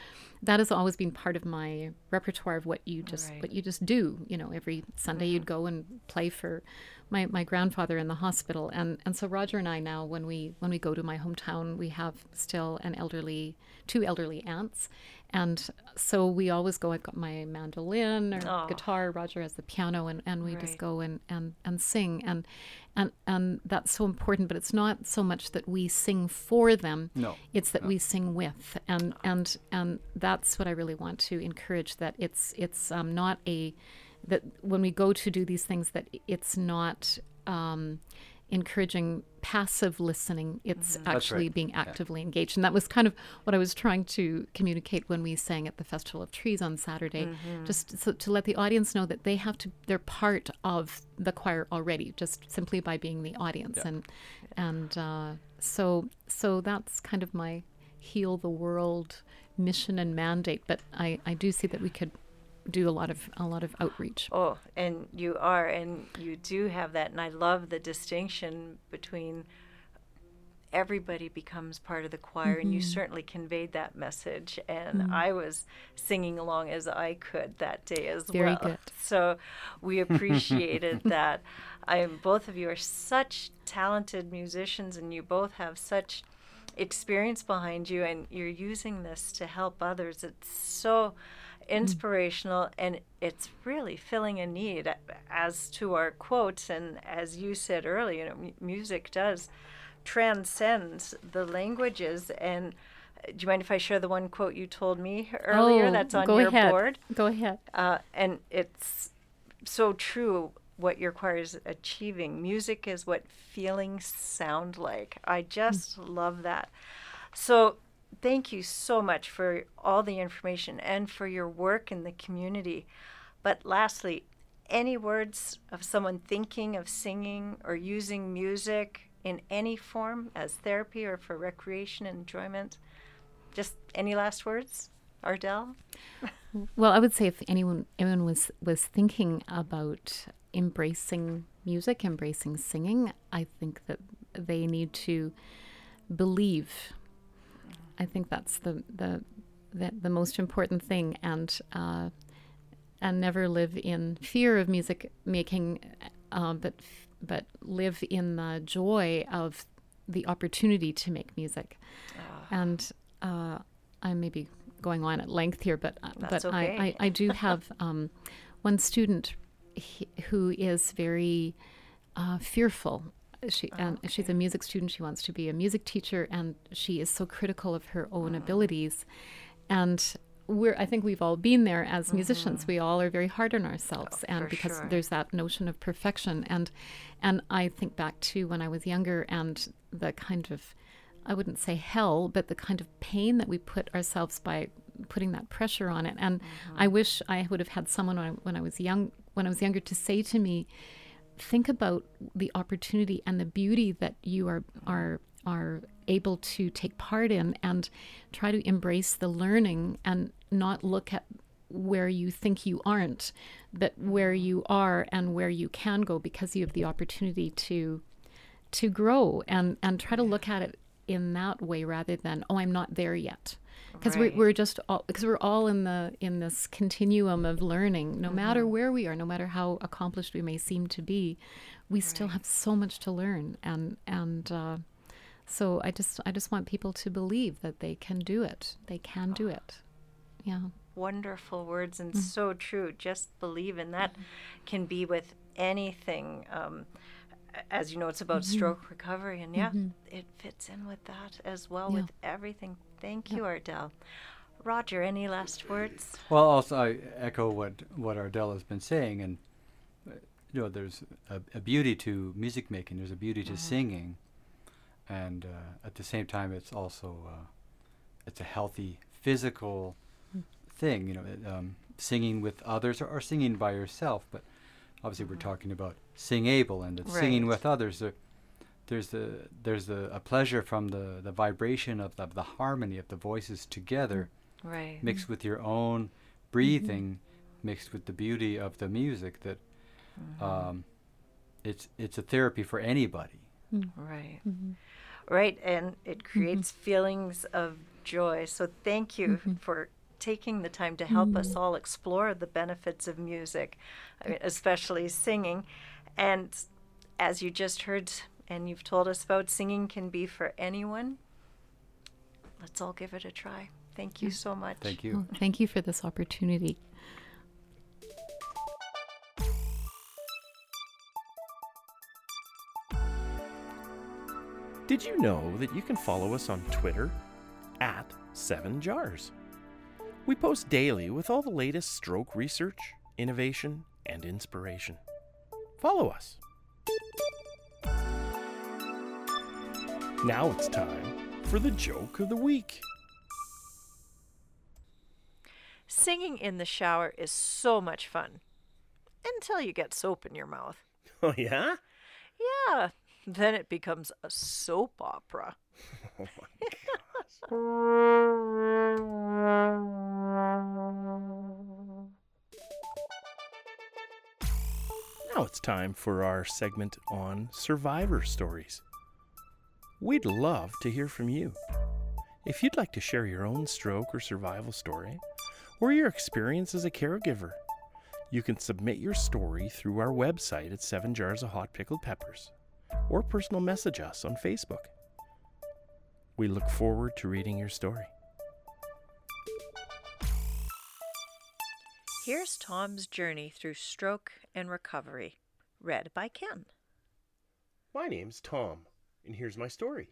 [SPEAKER 3] that has always been part of my repertoire of what you just
[SPEAKER 1] Right.
[SPEAKER 3] what you just do you know every Sunday you'd go and play for my, my grandfather in the hospital. And and so Roger and I now when we when we go to my hometown we have still an elderly two elderly aunts. And so we always go I've got my mandolin or
[SPEAKER 1] Aw.
[SPEAKER 3] guitar Roger has the piano and, and we
[SPEAKER 1] Right.
[SPEAKER 3] just go and, and and sing. And and and that's so important but it's not so much that we sing for them.
[SPEAKER 4] No.
[SPEAKER 3] it's that we sing with. And and and that's what i really want to encourage that it's it's um, not a that when we go to do these things that it's not um, encouraging passive listening. It's actually
[SPEAKER 4] right.
[SPEAKER 3] being actively engaged. And that was kind of what i was trying to communicate when we sang at the festival of trees on saturday just so to let the audience know that they have to they're part of the choir already just simply by being the audience.
[SPEAKER 4] Yeah.
[SPEAKER 3] and and uh, so so that's kind of my heal the world mission and mandate. But i i do see that we could do a lot of a lot of outreach
[SPEAKER 1] Oh, and you are, and you do have that. And I love the distinction between everybody becomes part of the choir, and you mm-hmm. certainly conveyed that message. And mm-hmm. I was singing along as I could that day as
[SPEAKER 3] Very
[SPEAKER 1] well.
[SPEAKER 3] good.
[SPEAKER 1] So we appreciated that. I both of you are such talented musicians, and you both have such experience behind you, and you're using this to help others. It's so inspirational and it's really filling a need as to our quotes and as you said earlier you know, mu- music does transcend the languages and uh, do you mind if I share the one quote you told me earlier
[SPEAKER 3] Oh,
[SPEAKER 1] that's on
[SPEAKER 3] go
[SPEAKER 1] your
[SPEAKER 3] ahead.
[SPEAKER 1] board
[SPEAKER 3] go ahead
[SPEAKER 1] uh, and it's so true what your choir is achieving. Music is what feelings sound like. I just love that. So, thank you so much for all the information and for your work in the community. But lastly, any words of someone thinking of singing or using music in any form as therapy or for recreation and enjoyment? Just any last words, Ardelle?
[SPEAKER 3] Well, I would say if anyone anyone was was thinking about embracing music, embracing singing, I think that they need to believe. I think that's the the the, the most important thing, and uh, and never live in fear of music making, uh, but but live in the joy of the opportunity to make music. And uh, I may be going on at length here, but uh,
[SPEAKER 1] That's
[SPEAKER 3] but I,
[SPEAKER 1] okay.
[SPEAKER 3] I, I do have um, one student he, who is very uh, fearful. She oh, and she's a music student. She wants to be a music teacher, and she is so critical of her own mm. abilities. And we're I think we've all been there as mm-hmm. musicians. We all are very hard on ourselves, oh,
[SPEAKER 1] and
[SPEAKER 3] because
[SPEAKER 1] sure.
[SPEAKER 3] there's that notion of perfection. And and I think back to when I was younger and the kind of I wouldn't say hell, but the kind of pain that we put ourselves by putting that pressure on it. And mm-hmm. I wish I would have had someone when I, when I was young, when I was younger, to say to me, "Think about the opportunity and the beauty that you are are are able to take part in, and try to embrace the learning and not look at where you think you aren't, but where you are and where you can go because you have the opportunity to." to grow and and try to look at it in that way rather than oh i'm not there yet because
[SPEAKER 1] Right.
[SPEAKER 3] we're, we're just all because we're all in the in this continuum of learning no matter where we are no matter how accomplished we may seem to be we still have so much to learn and and uh, so i just i just want people to believe that they can do it they can do it yeah
[SPEAKER 1] wonderful words and
[SPEAKER 3] Mm.
[SPEAKER 1] so true. Just believe, and that can be with anything. Um, as you know, it's about
[SPEAKER 3] Mm-hmm.
[SPEAKER 1] stroke recovery, and yeah, it fits in with that as well
[SPEAKER 3] Yeah.
[SPEAKER 1] with everything. Thank you, Ardelle. Roger, any last words?
[SPEAKER 4] Well, also I echo what what Ardelle has been saying, and uh, you know, there's a, a beauty to music making. There's a beauty to singing, and uh, at the same time, it's also uh, it's a healthy physical thing. You know, it, um, singing with others or, or singing by yourself. But obviously, we're mm-hmm. talking about sing able and it's singing with others. There, there's a there's a, a pleasure from the the vibration of the, of the harmony of the voices together
[SPEAKER 1] Right.
[SPEAKER 4] mixed with your own breathing mm-hmm. mixed with the beauty of the music that mm-hmm. um, it's it's a therapy for anybody
[SPEAKER 1] Right. Right. And it creates feelings of joy. So thank you for taking the time to help us mm. all explore the benefits of music, I mean, especially singing. And as you just heard and you've told us about, singing can be for anyone. Let's all give it a try. Thank you so much.
[SPEAKER 4] thank you
[SPEAKER 3] Oh, thank you for this opportunity.
[SPEAKER 2] Did you know that you can follow us on Twitter at 7jars? We post daily with all the latest stroke research, innovation, and inspiration. Follow us. Now it's time for the joke of the week.
[SPEAKER 1] Singing in the shower is so much fun until you get soap in your mouth.
[SPEAKER 2] Oh, yeah?
[SPEAKER 1] Yeah, then it becomes a soap opera.
[SPEAKER 2] Oh, Now it's time for our segment on survivor stories. We'd love to hear from you. If you'd like to share your own stroke or survival story, or your experience as a caregiver, you can submit your story through our website at 7 Jars of Hot Pickled Peppers, or personal message us on Facebook. We look forward to reading your story.
[SPEAKER 1] Here's Tom's journey through stroke and recovery, read by Ken.
[SPEAKER 2] My name's Tom, and here's my story.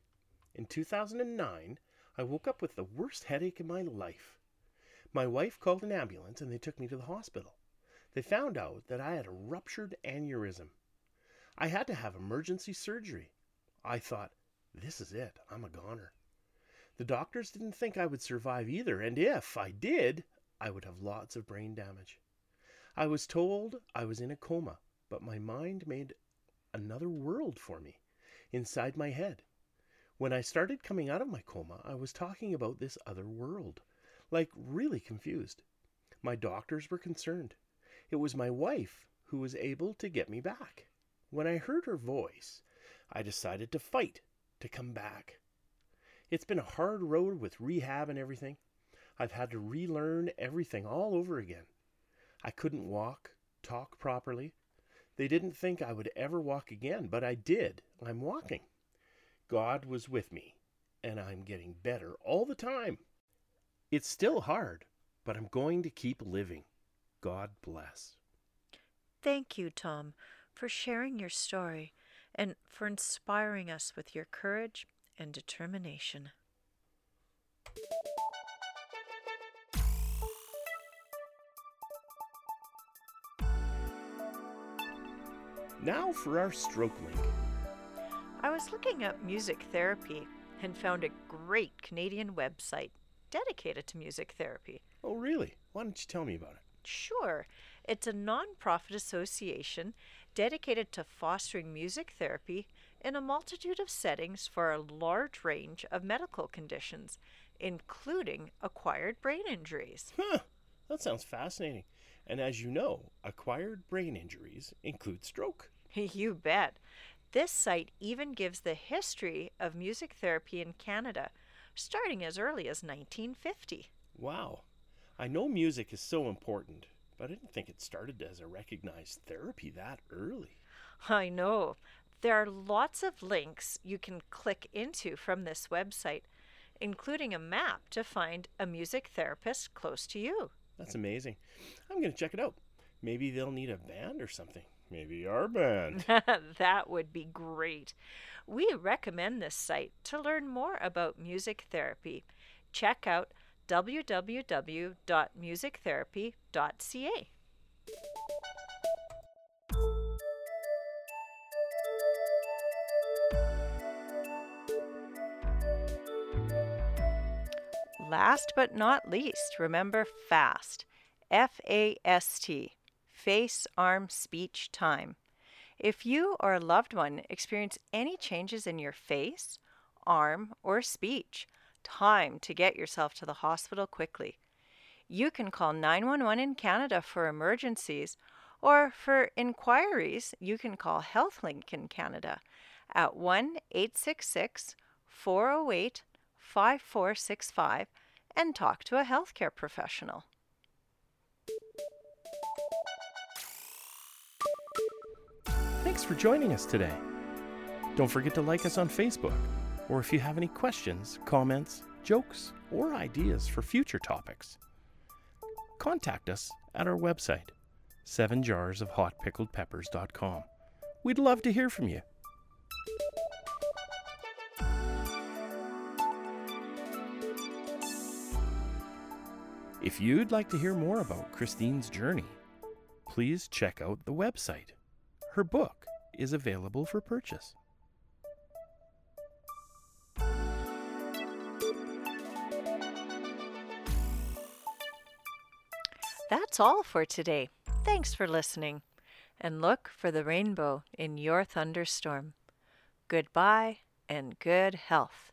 [SPEAKER 2] In 2009, I woke up with the worst headache in my life. My wife called an ambulance and they took me to the hospital. They found out that I had a ruptured aneurysm. I had to have emergency surgery. I thought, this is it, I'm a goner. The doctors didn't think I would survive either, and if I did, I would have lots of brain damage. I was told I was in a coma, but my mind made another world for me inside my head. When I started coming out of my coma, I was talking about this other world, like really confused. My doctors were concerned. It was my wife who was able to get me back. When I heard her voice, I decided to fight to come back. It's been a hard road with rehab and everything. I've had to relearn everything all over again. I couldn't walk, talk properly. They didn't think I would ever walk again, but I did. I'm walking. God was with me, and I'm getting better all the time. It's still hard, but I'm going to keep living. God bless.
[SPEAKER 1] Thank you, Tom, for sharing your story and for inspiring us with your courage and determination.
[SPEAKER 2] Now for our stroke link.
[SPEAKER 1] I was looking up music therapy and found a great Canadian website dedicated to music therapy.
[SPEAKER 2] Oh, really? Why don't you tell me about it?
[SPEAKER 1] Sure, it's a non-profit association dedicated to fostering music therapy in a multitude of settings for a large range of medical conditions, including acquired brain injuries.
[SPEAKER 2] Huh, that sounds fascinating. And as you know, acquired brain injuries include stroke.
[SPEAKER 1] you bet. This site even gives the history of music therapy in Canada, starting as early as 1950.
[SPEAKER 2] Wow. I know music is so important, but I didn't think it started as a recognized therapy that early.
[SPEAKER 1] I know. There are lots of links you can click into from this website, including a map to find a music therapist close to you.
[SPEAKER 2] That's amazing. I'm going to check it out. Maybe they'll need a band or something. Maybe our band.
[SPEAKER 1] that would be great. We recommend this site to learn more about music therapy. Check out www.musictherapy.ca. Last but not least, remember FAST. F A S T. Face, arm, speech, time. If you or a loved one experience any changes in your face, arm, or speech, time to get yourself to the hospital quickly. You can call 911 in Canada for emergencies, or for inquiries, you can call HealthLink in Canada at 1 866 408 5465 and talk to a healthcare professional.
[SPEAKER 2] Thanks for joining us today. Don't forget to like us on Facebook, or if you have any questions, comments, jokes, or ideas for future topics, contact us at our website, sevenjarsofhotpickledpeppers.com. We'd love to hear from you. If you'd like to hear more about Christine's journey, please check out the website. Her book is available for purchase.
[SPEAKER 1] That's all for today. Thanks for listening. And look for the rainbow in your thunderstorm. Goodbye and good health.